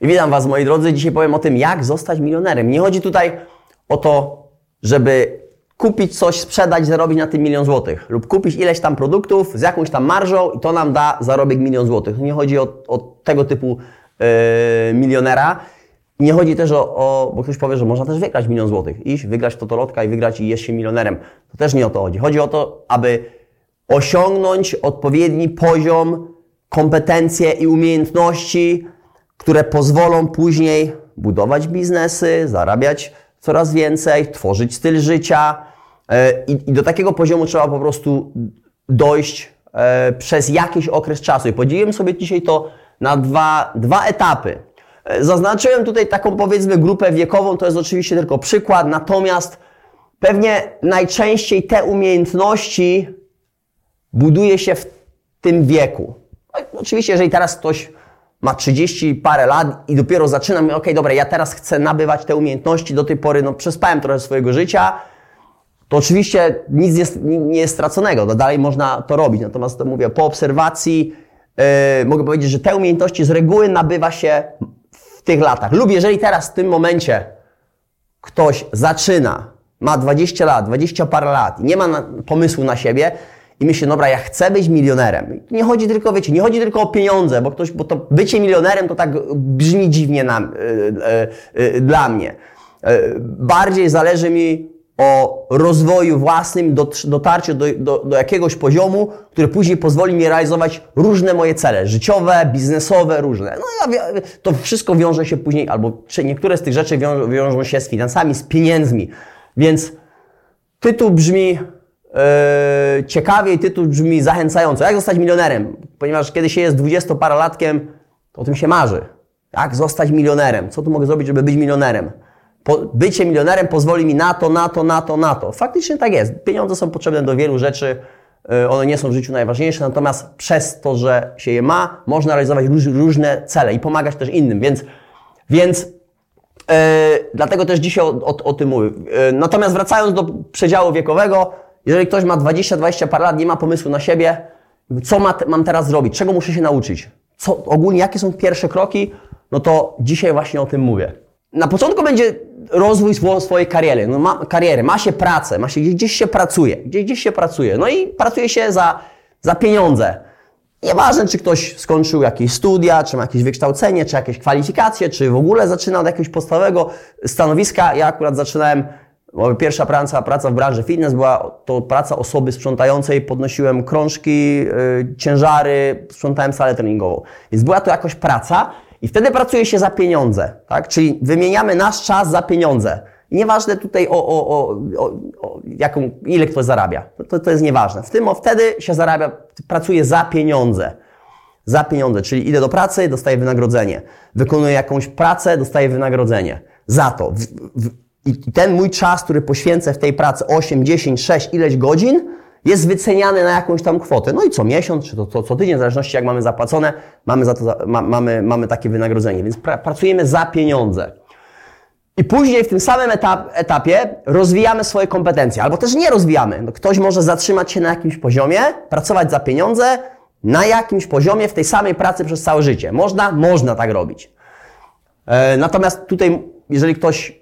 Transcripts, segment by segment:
I witam Was, moi drodzy. Dzisiaj powiem o tym, jak zostać milionerem. Nie chodzi tutaj o to, żeby kupić coś, sprzedać, zarobić na tym milion złotych. Lub kupić ileś tam produktów z jakąś tam marżą i to nam da zarobek milion złotych. Nie chodzi o, o tego typu yy, milionera. Nie chodzi też o, o, bo ktoś powie, że można też wygrać milion złotych. Iść, wygrać totolotka i wygrać i jest się milionerem. To też nie o to chodzi. Chodzi o to, aby osiągnąć odpowiedni poziom, kompetencje i umiejętności, które pozwolą później budować biznesy, zarabiać coraz więcej, tworzyć styl życia. E, I, do takiego poziomu trzeba po prostu dojść e, przez jakiś okres czasu. I podzieliłem sobie dzisiaj to na dwa, dwa etapy. E, zaznaczyłem tutaj taką powiedzmy grupę wiekową, to jest oczywiście tylko przykład, natomiast pewnie najczęściej te umiejętności buduje się w tym wieku. No, oczywiście, jeżeli teraz ktoś ma 30 parę lat i dopiero zaczyna, okej, okay, dobra, ja teraz chcę nabywać te umiejętności, do tej pory no, przespałem trochę swojego życia, to oczywiście nic nie jest straconego, no, dalej można to robić. Natomiast to mówię, po obserwacji yy, mogę powiedzieć, że te umiejętności z reguły nabywa się w tych latach. Lub jeżeli teraz w tym momencie ktoś zaczyna, ma 20 lat, 20 parę lat i nie ma na, pomysłu na siebie, i myślę, dobra, ja chcę być milionerem. Nie chodzi tylko, wiecie, nie chodzi tylko o pieniądze, bo ktoś, bo to bycie milionerem to tak brzmi dziwnie na, yy, yy, dla mnie. Bardziej zależy mi o rozwoju własnym, dotarciu do, do, do jakiegoś poziomu, który później pozwoli mi realizować różne moje cele, życiowe, biznesowe, różne. No ja, to wszystko wiąże się później, albo niektóre z tych rzeczy wiążą, wiążą się z finansami, z pieniędzmi. Więc tytuł brzmi Yy, ciekawie i tytuł brzmi zachęcająco. Jak zostać milionerem? Ponieważ kiedy się jest dwudziestoparolatkiem, to o tym się marzy. Jak zostać milionerem? Co tu mogę zrobić, żeby być milionerem? Po, bycie milionerem pozwoli mi na to, na to, na to, na to. Faktycznie tak jest. Pieniądze są potrzebne do wielu rzeczy. Yy, one nie są w życiu najważniejsze, natomiast przez to, że się je ma, można realizować róż, różne cele i pomagać też innym. Więc, więc yy, dlatego też dzisiaj o, o, o tym mówię. Natomiast wracając do przedziału wiekowego, jeżeli ktoś ma 20-20 par lat, nie ma pomysłu na siebie, co ma, mam teraz zrobić? Czego muszę się nauczyć? Co, ogólnie, jakie są pierwsze kroki? No to dzisiaj właśnie o tym mówię. Na początku będzie rozwój swojej kariery. No ma, kariery, ma się pracę, ma się, gdzieś się pracuje, gdzieś, gdzieś się pracuje. No i pracuje się za, za pieniądze. Nieważne, czy ktoś skończył jakieś studia, czy ma jakieś wykształcenie, czy jakieś kwalifikacje, czy w ogóle zaczyna od jakiegoś podstawowego stanowiska. Ja akurat zaczynałem Pierwsza praca, praca w branży fitness była to praca osoby sprzątającej, podnosiłem krążki, yy, ciężary, sprzątałem salę treningową. Więc była to jakoś praca i wtedy pracuje się za pieniądze, tak? Czyli wymieniamy nasz czas za pieniądze. Nieważne tutaj o, o, o, o, o jaką, ile ktoś zarabia. To, to jest nieważne. W tym, o, wtedy się zarabia, pracuje za pieniądze. Za pieniądze, czyli idę do pracy, dostaję wynagrodzenie. Wykonuję jakąś pracę, dostaję wynagrodzenie. Za to. W, w, i ten mój czas, który poświęcę w tej pracy 8, 10, 6, ileś godzin, jest wyceniany na jakąś tam kwotę. No i co miesiąc, czy to, to co tydzień, w zależności jak mamy zapłacone, mamy, za to, ma, mamy, mamy takie wynagrodzenie. Więc pra, pracujemy za pieniądze. I później w tym samym etap, etapie rozwijamy swoje kompetencje, albo też nie rozwijamy. No ktoś może zatrzymać się na jakimś poziomie, pracować za pieniądze na jakimś poziomie w tej samej pracy przez całe życie. Można? Można tak robić. E, natomiast tutaj, jeżeli ktoś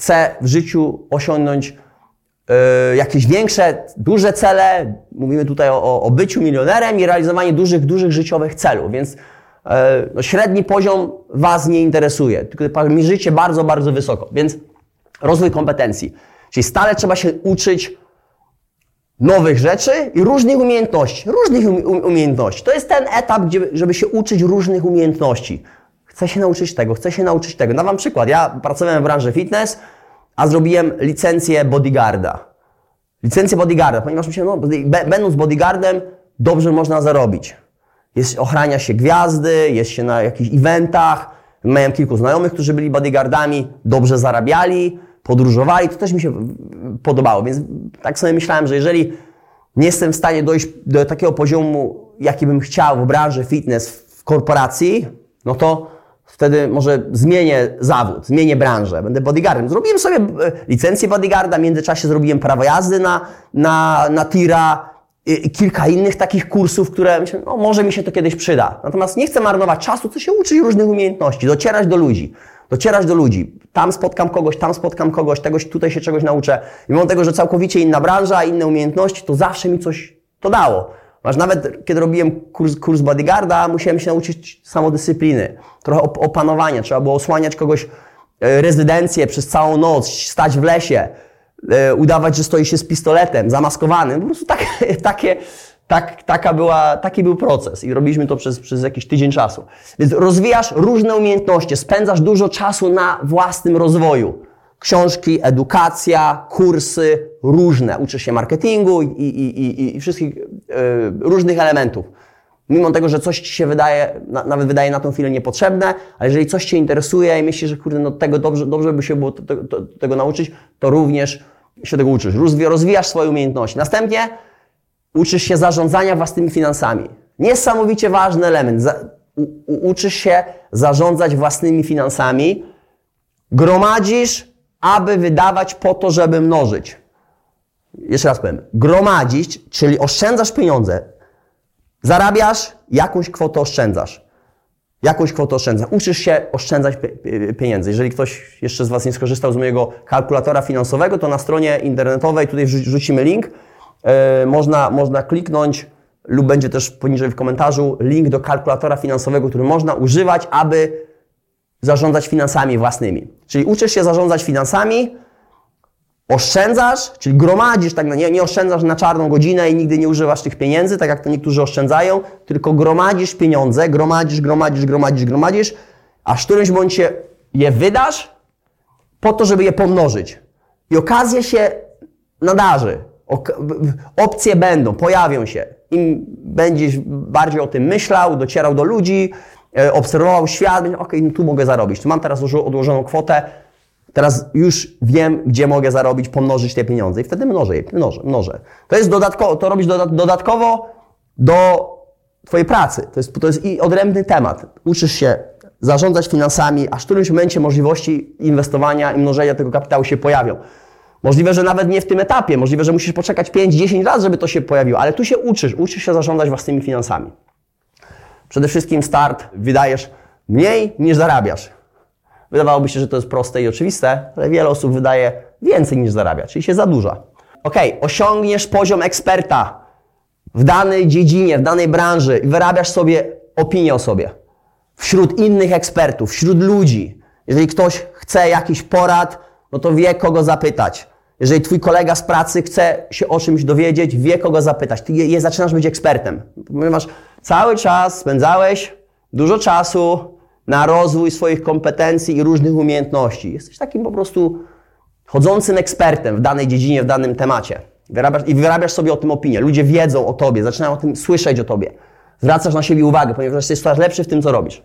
chce w życiu osiągnąć y, jakieś większe, duże cele, mówimy tutaj o, o byciu milionerem i realizowanie dużych, dużych życiowych celów, więc y, no, średni poziom Was nie interesuje, tylko mierzycie bardzo, bardzo wysoko, więc rozwój kompetencji. Czyli stale trzeba się uczyć nowych rzeczy i różnych umiejętności. Różnych umiejętności. To jest ten etap, gdzie, żeby się uczyć różnych umiejętności. Chcę się nauczyć tego, chcę się nauczyć tego. Dam Wam przykład. Ja pracowałem w branży fitness, a zrobiłem licencję bodyguarda. Licencję bodyguarda, ponieważ myślałem, no, będąc bodyguardem, dobrze można zarobić. Jest, ochrania się gwiazdy, jest się na jakichś eventach. Miałem kilku znajomych, którzy byli bodyguardami, dobrze zarabiali, podróżowali. To też mi się podobało, więc tak sobie myślałem, że jeżeli nie jestem w stanie dojść do takiego poziomu, jaki bym chciał w branży fitness, w korporacji, no to wtedy może zmienię zawód, zmienię branżę, będę bodyguardem. Zrobiłem sobie e, licencję bodyguarda, w międzyczasie zrobiłem prawo jazdy na, na, na tira i kilka innych takich kursów, które myślę, no może mi się to kiedyś przyda. Natomiast nie chcę marnować czasu, co się uczyć różnych umiejętności, docierać do ludzi. Docierać do ludzi. Tam spotkam kogoś, tam spotkam kogoś, tegoś, tutaj się czegoś nauczę. I mimo tego, że całkowicie inna branża, inne umiejętności, to zawsze mi coś to dało. Masz nawet kiedy robiłem kurs, kurs bodyguarda, musiałem się nauczyć samodyscypliny, trochę opanowania. Trzeba było osłaniać kogoś e, rezydencję przez całą noc, stać w lesie, e, udawać, że stoi się z pistoletem, zamaskowany. Po prostu takie, takie, tak, taka była, taki był proces i robiliśmy to przez, przez jakiś tydzień czasu. Więc rozwijasz różne umiejętności, spędzasz dużo czasu na własnym rozwoju. Książki, edukacja, kursy, różne. Uczysz się marketingu i, i, i, i wszystkich yy, różnych elementów. Mimo tego, że coś Ci się wydaje, na, nawet wydaje na tą chwilę niepotrzebne, ale jeżeli coś Cię interesuje i myślisz, że kurde, no tego dobrze, dobrze by się było to, to, to, tego nauczyć, to również się tego uczysz. Rozwijasz swoje umiejętności. Następnie uczysz się zarządzania własnymi finansami. Niesamowicie ważny element. Za, u, uczysz się zarządzać własnymi finansami. Gromadzisz, aby wydawać po to, żeby mnożyć. Jeszcze raz powiem. Gromadzić, czyli oszczędzasz pieniądze. Zarabiasz, jakąś kwotę oszczędzasz. Jakąś kwotę oszczędzasz. Uczysz się oszczędzać pieniędzy. Jeżeli ktoś jeszcze z Was nie skorzystał z mojego kalkulatora finansowego, to na stronie internetowej, tutaj wrzucimy link, E, można, można kliknąć lub będzie też poniżej w komentarzu link do kalkulatora finansowego, który można używać, aby zarządzać finansami własnymi. Czyli uczysz się zarządzać finansami, oszczędzasz, czyli gromadzisz, tak, nie, nie oszczędzasz na czarną godzinę i nigdy nie używasz tych pieniędzy, tak jak to niektórzy oszczędzają, tylko gromadzisz pieniądze, gromadzisz, gromadzisz, gromadzisz, gromadzisz, a w którymś momencie je wydasz po to, żeby je pomnożyć. I okazja się nadarzy. Opcje będą, pojawią się. Im będziesz bardziej o tym myślał, docierał do ludzi, obserwował świat, ok, no tu mogę zarobić. Tu mam teraz odłożoną kwotę, teraz już wiem, gdzie mogę zarobić, pomnożyć te pieniądze i wtedy mnożę je, mnożę, mnożę. To jest dodatkowo, to robisz dodatkowo do Twojej pracy. To jest, to jest i odrębny temat. Uczysz się zarządzać finansami, aż w którymś momencie możliwości inwestowania i mnożenia tego kapitału się pojawią. Możliwe, że nawet nie w tym etapie, możliwe, że musisz poczekać 5-10 lat, żeby to się pojawiło, ale tu się uczysz, uczysz się zarządzać własnymi finansami. Przede wszystkim start wydajesz mniej niż zarabiasz. Wydawałoby się, że to jest proste i oczywiste, ale wiele osób wydaje więcej niż zarabia, czyli się zadłuża. Ok, osiągniesz poziom eksperta w danej dziedzinie, w danej branży i wyrabiasz sobie opinię o sobie. Wśród innych ekspertów, wśród ludzi. Jeżeli ktoś chce jakiś porad, no to wie, kogo zapytać. Jeżeli twój kolega z pracy chce się o czymś dowiedzieć, wie, kogo zapytać. Ty je, je zaczynasz być ekspertem. Ponieważ cały czas spędzałeś dużo czasu na rozwój swoich kompetencji i różnych umiejętności. Jesteś takim po prostu chodzącym ekspertem w danej dziedzinie, w danym temacie. Wyrabiasz, I wyrabiasz sobie o tym opinię. Ludzie wiedzą o tobie, zaczynają o tym słyszeć o tobie. Zwracasz na siebie uwagę, ponieważ jesteś coraz lepszy w tym, co robisz.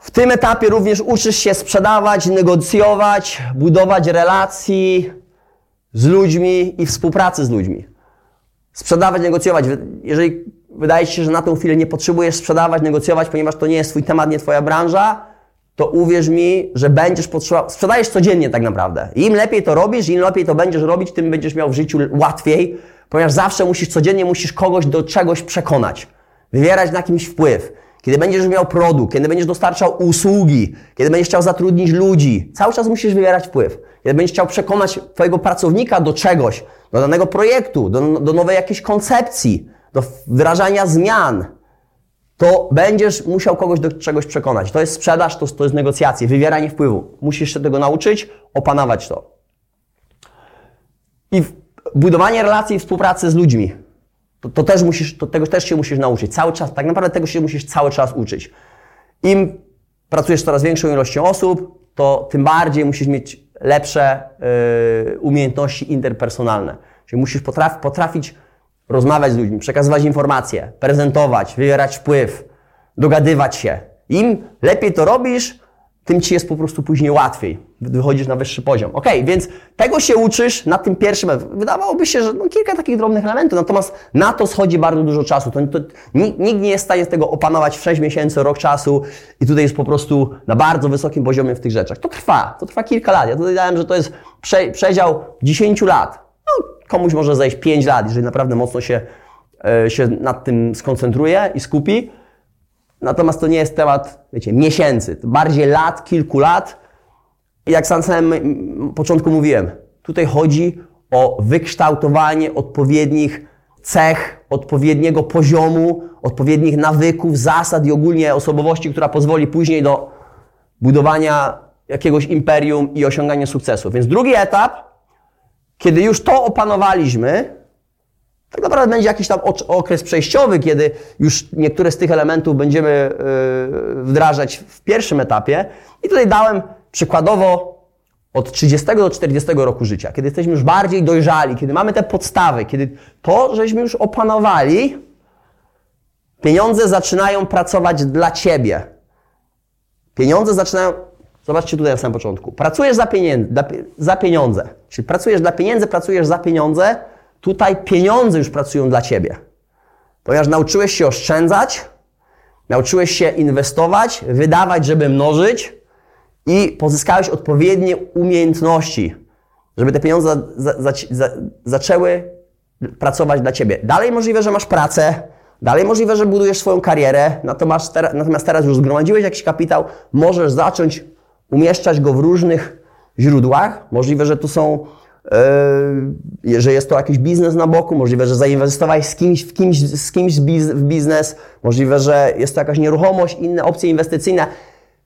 W tym etapie również uczysz się sprzedawać, negocjować, budować relacji z ludźmi i współpracy z ludźmi. Sprzedawać, negocjować. Jeżeli wydaje ci się, że na tą chwilę nie potrzebujesz sprzedawać, negocjować, ponieważ to nie jest twój temat, nie twoja branża, to uwierz mi, że będziesz potrzebował. Sprzedajesz codziennie tak naprawdę. Im lepiej to robisz, im lepiej to będziesz robić, tym będziesz miał w życiu łatwiej, ponieważ zawsze musisz codziennie musisz kogoś do czegoś przekonać, wywierać na kimś wpływ. Kiedy będziesz miał produkt, kiedy będziesz dostarczał usługi, kiedy będziesz chciał zatrudnić ludzi, cały czas musisz wywierać wpływ. Kiedy będziesz chciał przekonać Twojego pracownika do czegoś, do danego projektu, do, do nowej jakiejś koncepcji, do wdrażania zmian, to będziesz musiał kogoś do czegoś przekonać. To jest sprzedaż, to, to jest negocjacje, wywieranie wpływu. Musisz się tego nauczyć, opanować to. I budowanie relacji i współpracy z ludźmi. To, to, też musisz, to tego też się musisz nauczyć. Cały czas, tak naprawdę tego się musisz cały czas uczyć. Im pracujesz coraz większą ilością osób, to tym bardziej musisz mieć lepsze yy, umiejętności interpersonalne. Czyli musisz potraf, potrafić rozmawiać z ludźmi, przekazywać informacje, prezentować, wywierać wpływ, dogadywać się. Im lepiej to robisz, tym ci jest po prostu później łatwiej. Wychodzisz na wyższy poziom. Ok, więc tego się uczysz na tym pierwszym. Wydawałoby się, że no, kilka takich drobnych elementów, natomiast na to schodzi bardzo dużo czasu. To, to, nikt nie jest w stanie tego opanować w 6 miesięcy, rok czasu i tutaj jest po prostu na bardzo wysokim poziomie w tych rzeczach. To trwa, to trwa kilka lat. Ja tutaj dałem, że to jest prze, przedział 10 lat. No, komuś może zejść 5 lat, jeżeli naprawdę mocno się, e, się nad tym skoncentruje i skupi. Natomiast to nie jest temat, wiecie, miesięcy, to bardziej lat, kilku lat. I jak sam samym początku mówiłem, tutaj chodzi o wykształtowanie odpowiednich cech, odpowiedniego poziomu, odpowiednich nawyków, zasad i ogólnie osobowości, która pozwoli później do budowania jakiegoś imperium i osiągania sukcesu. Więc drugi etap, kiedy już to opanowaliśmy, tak naprawdę będzie jakiś tam okres przejściowy, kiedy już niektóre z tych elementów będziemy yy, wdrażać w pierwszym etapie. I tutaj dałem przykładowo od 30 do 40 roku życia, kiedy jesteśmy już bardziej dojrzali, kiedy mamy te podstawy, kiedy to, żeśmy już opanowali, pieniądze zaczynają pracować dla ciebie. Pieniądze zaczynają. Zobaczcie tutaj na samym początku. Pracujesz za pieniądze, za pieniądze. Czyli pracujesz dla pieniędzy, pracujesz za pieniądze. Tutaj pieniądze już pracują dla ciebie. Ponieważ nauczyłeś się oszczędzać, nauczyłeś się inwestować, wydawać, żeby mnożyć, i pozyskałeś odpowiednie umiejętności, żeby te pieniądze za, za, za, zaczęły pracować dla Ciebie. Dalej możliwe, że masz pracę, dalej możliwe, że budujesz swoją karierę, natomiast, teraz, natomiast teraz już zgromadziłeś jakiś kapitał, możesz zacząć umieszczać go w różnych źródłach. Możliwe, że tu są że jest to jakiś biznes na boku, możliwe, że zainwestowałeś z kimś, w kimś, z kimś w biznes, możliwe, że jest to jakaś nieruchomość, inne opcje inwestycyjne.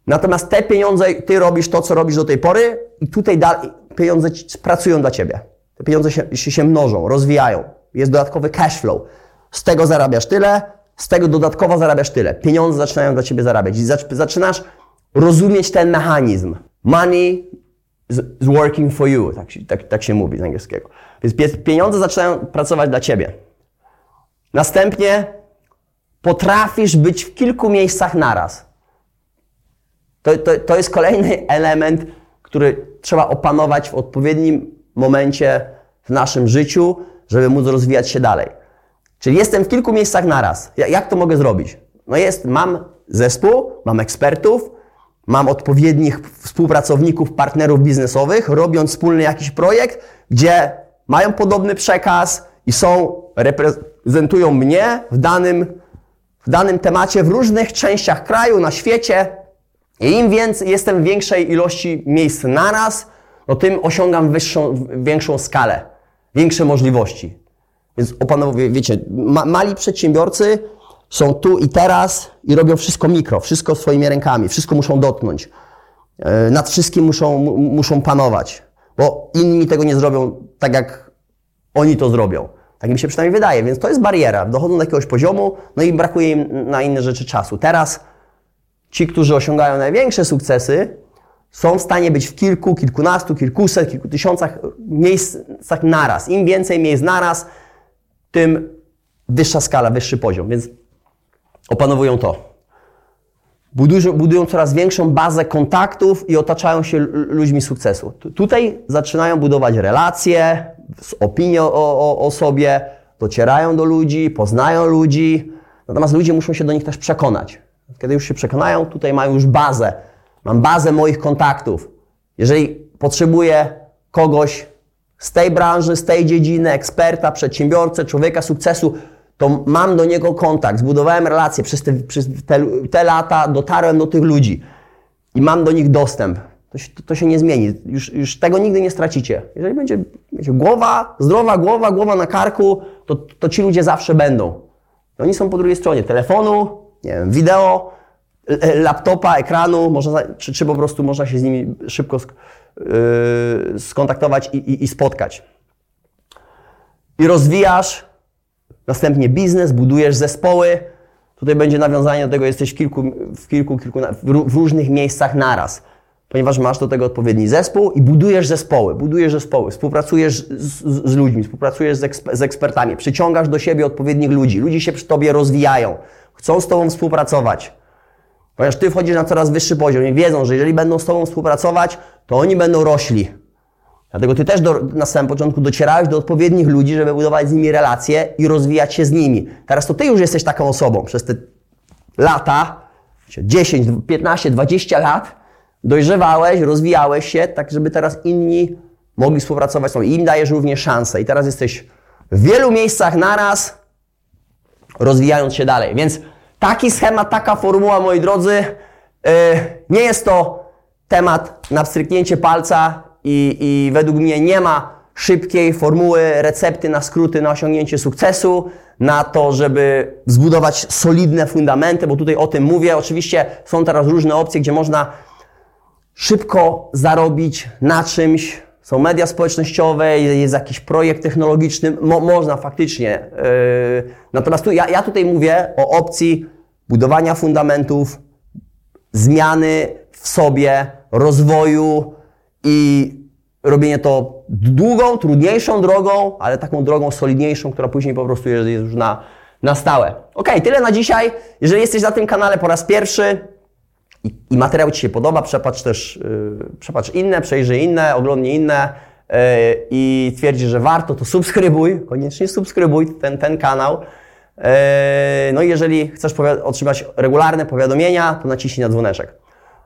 Natomiast te pieniądze, ty robisz to, co robisz do tej pory i tutaj dalej, pieniądze pracują dla ciebie. Te pieniądze się, się, się mnożą, rozwijają. Jest dodatkowy cash flow. Z tego zarabiasz tyle, z tego dodatkowo zarabiasz tyle. Pieniądze zaczynają dla ciebie zarabiać. I zaczynasz rozumieć ten mechanizm. Money is working for you, tak, tak, tak się mówi z angielskiego. Więc pieniądze zaczynają pracować dla ciebie. Następnie potrafisz być w kilku miejscach naraz. To, to, to jest kolejny element, który trzeba opanować w odpowiednim momencie w naszym życiu, żeby móc rozwijać się dalej. Czyli jestem w kilku miejscach naraz. Jak to mogę zrobić? No jest, mam zespół, mam ekspertów, mam odpowiednich współpracowników, partnerów biznesowych, robiąc wspólny jakiś projekt, gdzie mają podobny przekaz i są, reprezentują mnie w danym, w danym temacie w różnych częściach kraju, na świecie, i im więcej jestem większej ilości miejsc naraz, no tym osiągam wyższą, większą skalę, większe możliwości. Więc opanowie, wiecie, ma, mali przedsiębiorcy są tu i teraz i robią wszystko mikro, wszystko swoimi rękami, wszystko muszą dotknąć. Yy, nad wszystkim muszą, muszą panować, bo inni tego nie zrobią tak, jak oni to zrobią. Tak mi się przynajmniej wydaje, więc to jest bariera. Dochodzą do jakiegoś poziomu, no i brakuje im na inne rzeczy czasu. Teraz ci, którzy osiągają największe sukcesy, są w stanie być w kilku, kilkunastu, kilkuset, kilku tysiącach miejscach naraz. Im więcej miejsc naraz, tym wyższa skala, wyższy poziom, więc opanowują to. Budują, budują coraz większą bazę kontaktów i otaczają się ludźmi sukcesu. Tutaj zaczynają budować relacje, opinię o, o, o sobie, docierają do ludzi, poznają ludzi, natomiast ludzie muszą się do nich też przekonać. Kiedy już się przekonają, tutaj mają już bazę. Mam bazę moich kontaktów. Jeżeli potrzebuję kogoś z tej branży, z tej dziedziny, eksperta, przedsiębiorcę, człowieka sukcesu, to mam do niego kontakt, zbudowałem relacje przez te, przez te, te lata, dotarłem do tych ludzi i mam do nich dostęp. To się, to się nie zmieni. Już, już tego nigdy nie stracicie. Jeżeli będzie głowa, zdrowa głowa, głowa na karku, to, to ci ludzie zawsze będą. Oni są po drugiej stronie telefonu, nie wiem, wideo, laptopa, ekranu, można, czy, czy po prostu można się z nimi szybko sk yy, skontaktować i, i, i spotkać. I rozwijasz następnie biznes, budujesz zespoły. Tutaj będzie nawiązanie do tego, jesteś w kilku, w kilku, kilku w różnych miejscach naraz ponieważ masz do tego odpowiedni zespół i budujesz zespoły, budujesz zespoły, współpracujesz z, z ludźmi, współpracujesz z, eksper z, ekspertami, przyciągasz do siebie odpowiednich ludzi, ludzie się przy Tobie rozwijają, chcą z Tobą współpracować. Ponieważ Ty wchodzisz na coraz wyższy poziom i wiedzą, że jeżeli będą z Tobą współpracować, to oni będą rośli. Dlatego Ty też do, na samym początku docierałeś do odpowiednich ludzi, żeby budować z nimi relacje i rozwijać się z nimi. Teraz to Ty już jesteś taką osobą. Przez te lata, 10, 15, 20 lat, dojrzewałeś, rozwijałeś się, tak żeby teraz inni mogli współpracować z tobą i im dajesz również szansę. I teraz jesteś w wielu miejscach naraz, rozwijając się dalej. Więc taki schemat, taka formuła, moi drodzy, yy, nie jest to temat na wstryknięcie palca i, i według mnie nie ma szybkiej formuły, recepty na skróty, na osiągnięcie sukcesu, na to, żeby zbudować solidne fundamenty, bo tutaj o tym mówię. Oczywiście są teraz różne opcje, gdzie można szybko zarobić na czymś. Są media społecznościowe, jest jakiś projekt technologiczny, mo można faktycznie. Yy. Natomiast tu, ja, ja tutaj mówię o opcji budowania fundamentów, zmiany w sobie, rozwoju i robienie to długą, trudniejszą drogą, ale taką drogą solidniejszą, która później po prostu jest już na, na stałe. Ok, tyle na dzisiaj. Jeżeli jesteś na tym kanale po raz pierwszy i, i materiał Ci się podoba, przepatrz też, yy, przepatrz inne, przejrzyj inne, oglądnij inne yy, i twierdzisz, że warto, to subskrybuj, koniecznie subskrybuj ten, ten kanał. Yy, no i jeżeli chcesz otrzymać regularne powiadomienia, to naciśnij na dzwoneczek.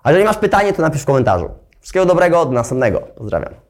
A jeżeli masz pytanie, to napisz w komentarzu. Wszystkiego dobrego, do następnego. Pozdrawiam.